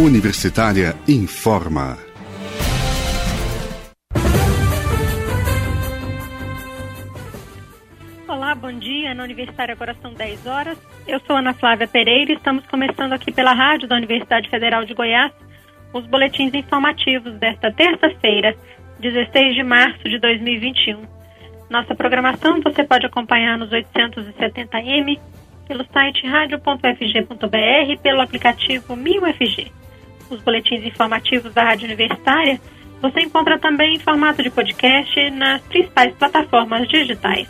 Universitária informa. Olá, bom dia. Na Universitária agora são 10 horas. Eu sou Ana Flávia Pereira e estamos começando aqui pela rádio da Universidade Federal de Goiás os boletins informativos desta terça-feira, 16 de março de 2021. Nossa programação você pode acompanhar nos 870m, pelo site radio.fg.br e pelo aplicativo 1000FG. Os boletins informativos da Rádio Universitária você encontra também em formato de podcast nas principais plataformas digitais.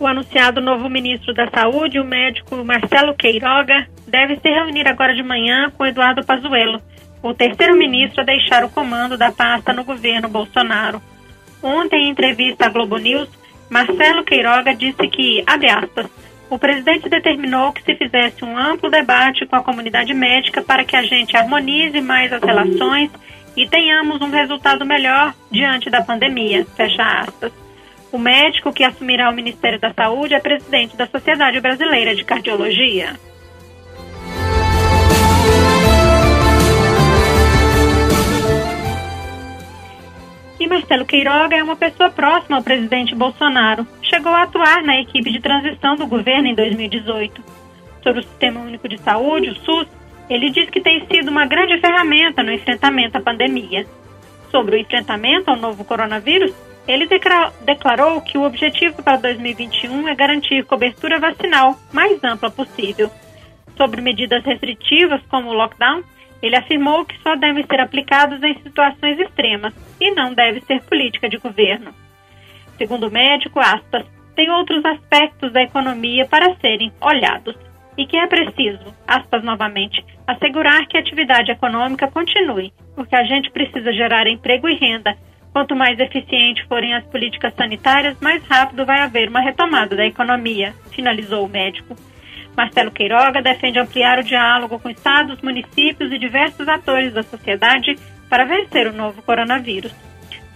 O anunciado novo ministro da Saúde, o médico Marcelo Queiroga, deve se reunir agora de manhã com Eduardo Pazuello, o terceiro ministro a deixar o comando da pasta no governo Bolsonaro. Ontem, em entrevista à Globo News, Marcelo Queiroga disse que, abre aspas, o presidente determinou que se fizesse um amplo debate com a comunidade médica para que a gente harmonize mais as relações e tenhamos um resultado melhor diante da pandemia. Fecha aspas. O médico que assumirá o Ministério da Saúde é presidente da Sociedade Brasileira de Cardiologia. E Marcelo Queiroga é uma pessoa próxima ao presidente Bolsonaro. Chegou a atuar na equipe de transição do governo em 2018. Sobre o Sistema Único de Saúde, o SUS, ele diz que tem sido uma grande ferramenta no enfrentamento à pandemia. Sobre o enfrentamento ao novo coronavírus, ele declarou que o objetivo para 2021 é garantir cobertura vacinal mais ampla possível. Sobre medidas restritivas como o lockdown, ele afirmou que só devem ser aplicados em situações extremas e não deve ser política de governo. Segundo o médico, aspas, tem outros aspectos da economia para serem olhados e que é preciso, aspas novamente, assegurar que a atividade econômica continue, porque a gente precisa gerar emprego e renda Quanto mais eficientes forem as políticas sanitárias, mais rápido vai haver uma retomada da economia, finalizou o médico. Marcelo Queiroga defende ampliar o diálogo com estados, municípios e diversos atores da sociedade para vencer o novo coronavírus.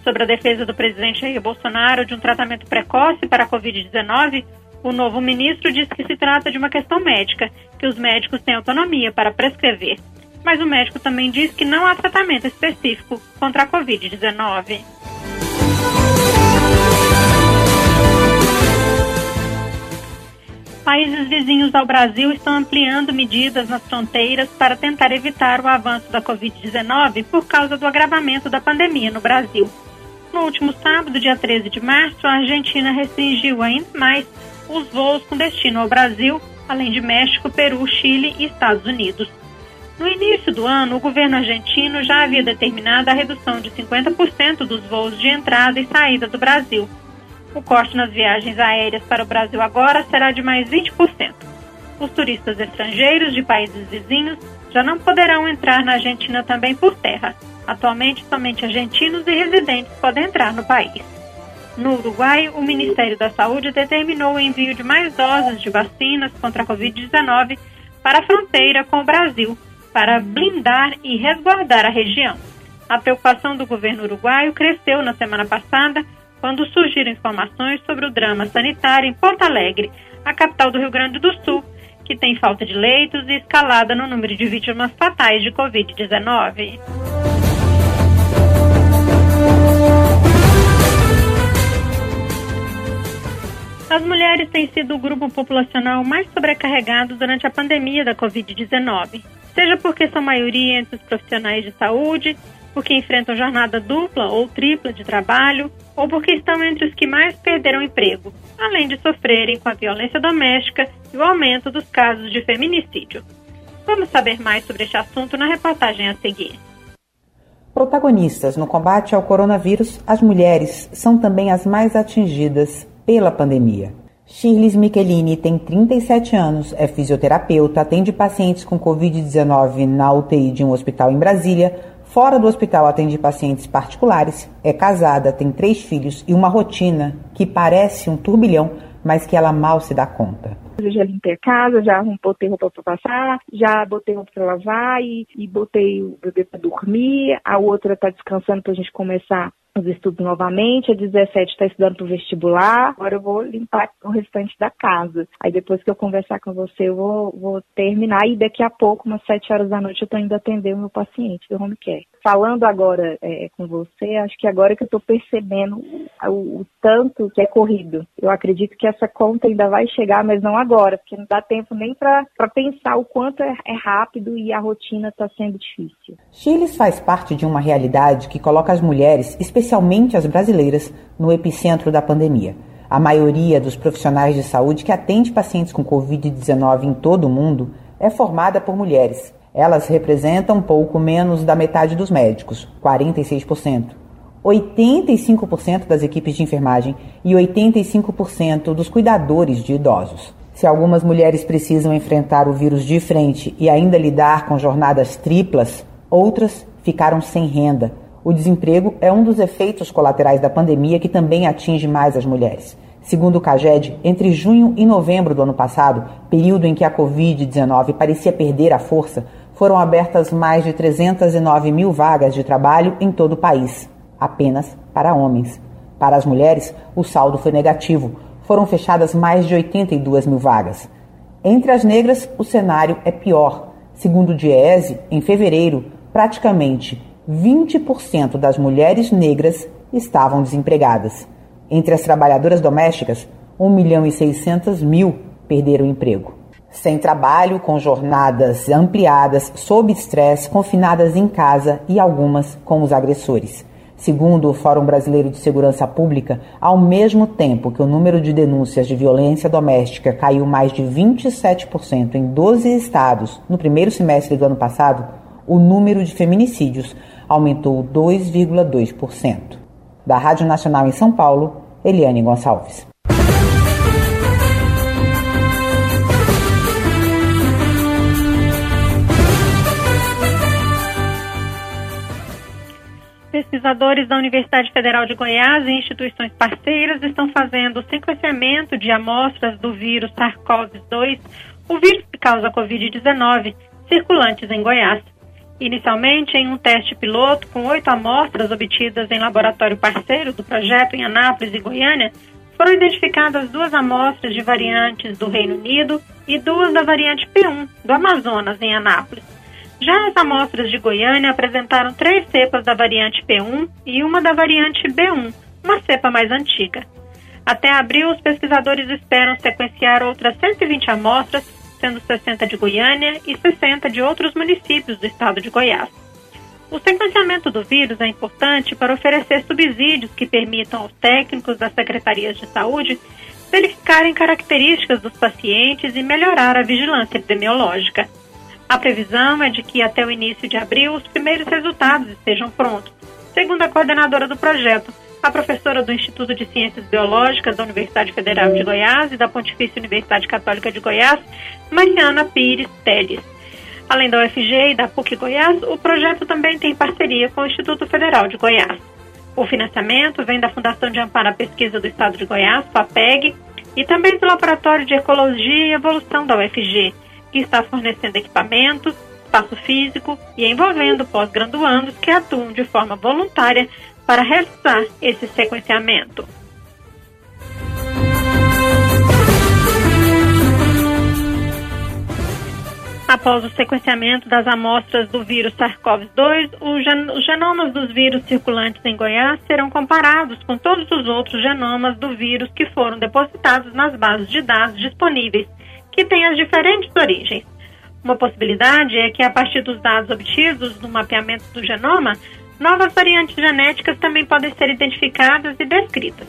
Sobre a defesa do presidente Jair Bolsonaro de um tratamento precoce para a Covid-19, o novo ministro diz que se trata de uma questão médica, que os médicos têm autonomia para prescrever mas o médico também diz que não há tratamento específico contra a Covid-19. Países vizinhos ao Brasil estão ampliando medidas nas fronteiras para tentar evitar o avanço da Covid-19 por causa do agravamento da pandemia no Brasil. No último sábado, dia 13 de março, a Argentina restringiu ainda mais os voos com destino ao Brasil, além de México, Peru, Chile e Estados Unidos. No início do ano, o governo argentino já havia determinado a redução de 50% dos voos de entrada e saída do Brasil. O corte nas viagens aéreas para o Brasil agora será de mais 20%. Os turistas estrangeiros de países vizinhos já não poderão entrar na Argentina também por terra. Atualmente, somente argentinos e residentes podem entrar no país. No Uruguai, o Ministério da Saúde determinou o envio de mais doses de vacinas contra a Covid-19 para a fronteira com o Brasil, para blindar e resguardar a região. A preocupação do governo uruguaio cresceu na semana passada quando surgiram informações sobre o drama sanitário em Porto Alegre, a capital do Rio Grande do Sul, que tem falta de leitos e escalada no número de vítimas fatais de Covid-19. As mulheres têm sido o grupo populacional mais sobrecarregado durante a pandemia da Covid-19 seja porque são maioria entre os profissionais de saúde, porque enfrentam jornada dupla ou tripla de trabalho, ou porque estão entre os que mais perderam emprego, além de sofrerem com a violência doméstica e o aumento dos casos de feminicídio. Vamos saber mais sobre este assunto na reportagem a seguir. Protagonistas no combate ao coronavírus, as mulheres são também as mais atingidas pela pandemia. Shirley Michelini tem 37 anos, é fisioterapeuta, atende pacientes com Covid-19 na UTI de um hospital em Brasília. Fora do hospital, atende pacientes particulares. É casada, tem três filhos e uma rotina que parece um turbilhão, mas que ela mal se dá conta. Eu já limpei a casa, já botei roupa para passar, já botei roupa para lavar e, e botei o bebê para dormir. A outra está descansando para a gente começar os estudos novamente, a 17 está estudando para o vestibular, agora eu vou limpar o restante da casa. Aí depois que eu conversar com você, eu vou, vou terminar e daqui a pouco, umas 7 horas da noite, eu estou indo atender o meu paciente do home care. Falando agora é, com você, acho que agora que eu estou percebendo o, o, tanto que é corrido. Eu acredito que essa conta ainda vai chegar, mas não agora, porque não dá tempo nem para pensar o quanto é, é rápido e a rotina está sendo difícil. Chiles faz parte de uma realidade que coloca as mulheres, especialmente as brasileiras, no epicentro da pandemia. A maioria dos profissionais de saúde que atende pacientes com Covid-19 em todo o mundo é formada por mulheres. Elas representam pouco menos da metade dos médicos, 46%, 85% das equipes de enfermagem e 85% dos cuidadores de idosos. Se algumas mulheres precisam enfrentar o vírus de frente e ainda lidar com jornadas triplas, outras ficaram sem renda. O desemprego é um dos efeitos colaterais da pandemia que também atinge mais as mulheres. Segundo o CAGED, entre junho e novembro do ano passado, período em que a Covid-19 parecia perder a força, foram abertas mais de 309 mil vagas de trabalho em todo o país, apenas para homens. Para as mulheres, o saldo foi negativo. Foram fechadas mais de 82 mil vagas. Entre as negras, o cenário é pior. Segundo o Diese, em fevereiro, praticamente 20% das mulheres negras estavam desempregadas. Entre as trabalhadoras domésticas, 1 milhão e 600 mil perderam o emprego sem trabalho, com jornadas ampliadas, sob estresse, confinadas em casa e algumas com os agressores. Segundo o Fórum Brasileiro de Segurança Pública, ao mesmo tempo que o número de denúncias de violência doméstica caiu mais de 27% em 12 estados no primeiro semestre do ano passado, o número de feminicídios aumentou 2,2%. Da Rádio Nacional em São Paulo, Eliane Gonçalves. Pesquisadores da Universidade Federal de Goiás e instituições parceiras estão fazendo o sequenciamento de amostras do vírus SARS-CoV-2, o vírus que causa Covid-19, circulantes em Goiás. Inicialmente, em um teste piloto com oito amostras obtidas em laboratório parceiro do projeto em Anápolis e Goiânia, foram identificadas duas amostras de variantes do Reino Unido e duas da variante P1 do Amazonas, em Anápolis. Já as amostras de Goiânia apresentaram três cepas da variante P1 e uma da variante B1, uma cepa mais antiga. Até abril, os pesquisadores esperam sequenciar outras 120 amostras, sendo 60 de Goiânia e 60 de outros municípios do estado de Goiás. O sequenciamento do vírus é importante para oferecer subsídios que permitam aos técnicos das secretarias de saúde verificarem características dos pacientes e melhorar a vigilância epidemiológica. A previsão é de que até o início de abril os primeiros resultados estejam prontos, segundo a coordenadora do projeto, a professora do Instituto de Ciências Biológicas da Universidade Federal de Goiás e da Pontifícia Universidade Católica de Goiás, Mariana Pires Teles. Além da UFG e da PUC Goiás, o projeto também tem parceria com o Instituto Federal de Goiás. O financiamento vem da Fundação de Amparo à Pesquisa do Estado de Goiás, FAPEG, e também do Laboratório de Ecologia e Evolução da UFG, que está fornecendo equipamentos, espaço físico e envolvendo pós-graduandos que atuam de forma voluntária para realizar esse sequenciamento. Após o sequenciamento das amostras do vírus SARS-CoV-2, os genomas dos vírus circulantes em Goiás serão comparados com todos os outros genomas do vírus que foram depositados nas bases de dados disponíveis que têm as diferentes origens. Uma possibilidade é que, a partir dos dados obtidos no mapeamento do genoma, novas variantes genéticas também podem ser identificadas e descritas.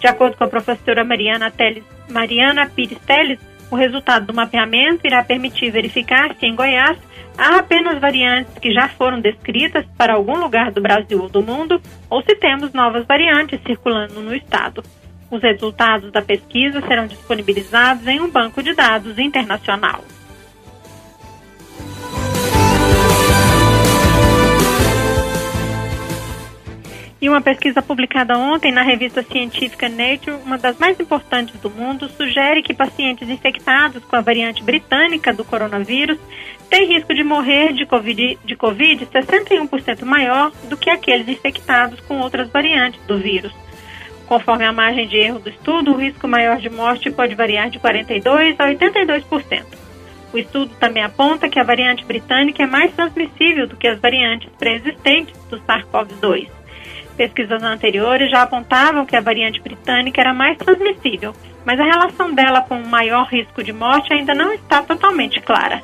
De acordo com a professora Mariana, Teles, Mariana Pires Teles, o resultado do mapeamento irá permitir verificar se em Goiás há apenas variantes que já foram descritas para algum lugar do Brasil ou do mundo, ou se temos novas variantes circulando no estado. Os resultados da pesquisa serão disponibilizados em um banco de dados internacional. E uma pesquisa publicada ontem na revista científica Nature, uma das mais importantes do mundo, sugere que pacientes infectados com a variante britânica do coronavírus têm risco de morrer de COVID, de COVID 61% maior do que aqueles infectados com outras variantes do vírus. Conforme a margem de erro do estudo, o risco maior de morte pode variar de 42% a 82%. O estudo também aponta que a variante britânica é mais transmissível do que as variantes pré-existentes do SARS-CoV-2. Pesquisas anteriores já apontavam que a variante britânica era mais transmissível, mas a relação dela com o maior risco de morte ainda não está totalmente clara.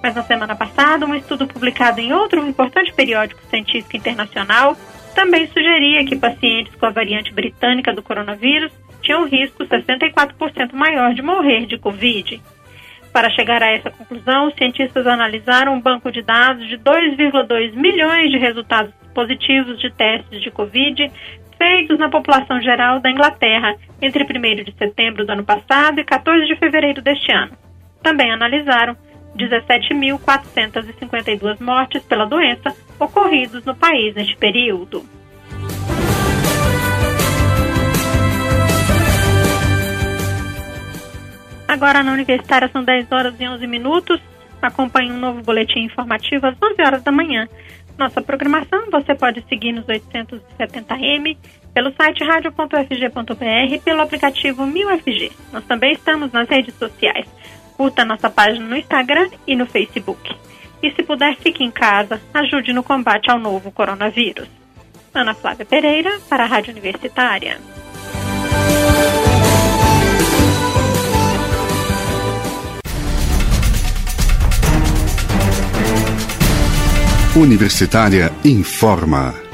Mas na semana passada, um estudo publicado em outro importante periódico científico internacional também sugeria que pacientes com a variante britânica do coronavírus tinham risco 64% maior de morrer de Covid. Para chegar a essa conclusão, os cientistas analisaram um banco de dados de 2,2 milhões de resultados positivos de testes de Covid feitos na população geral da Inglaterra entre 1 de setembro do ano passado e 14 de fevereiro deste ano. Também analisaram 17.452 mortes pela doença ocorridos no país neste período. Agora na Universitária são 10 horas e 11 minutos. Acompanhe um novo boletim informativo às 11 horas da manhã. Nossa programação você pode seguir nos 870M, pelo site radio.fg.br e pelo aplicativo 1000FG. Nós também estamos nas redes sociais. Curta nossa página no Instagram e no Facebook. E se puder, fique em casa. Ajude no combate ao novo coronavírus. Ana Flávia Pereira, para a Rádio Universitária. Universitária informa.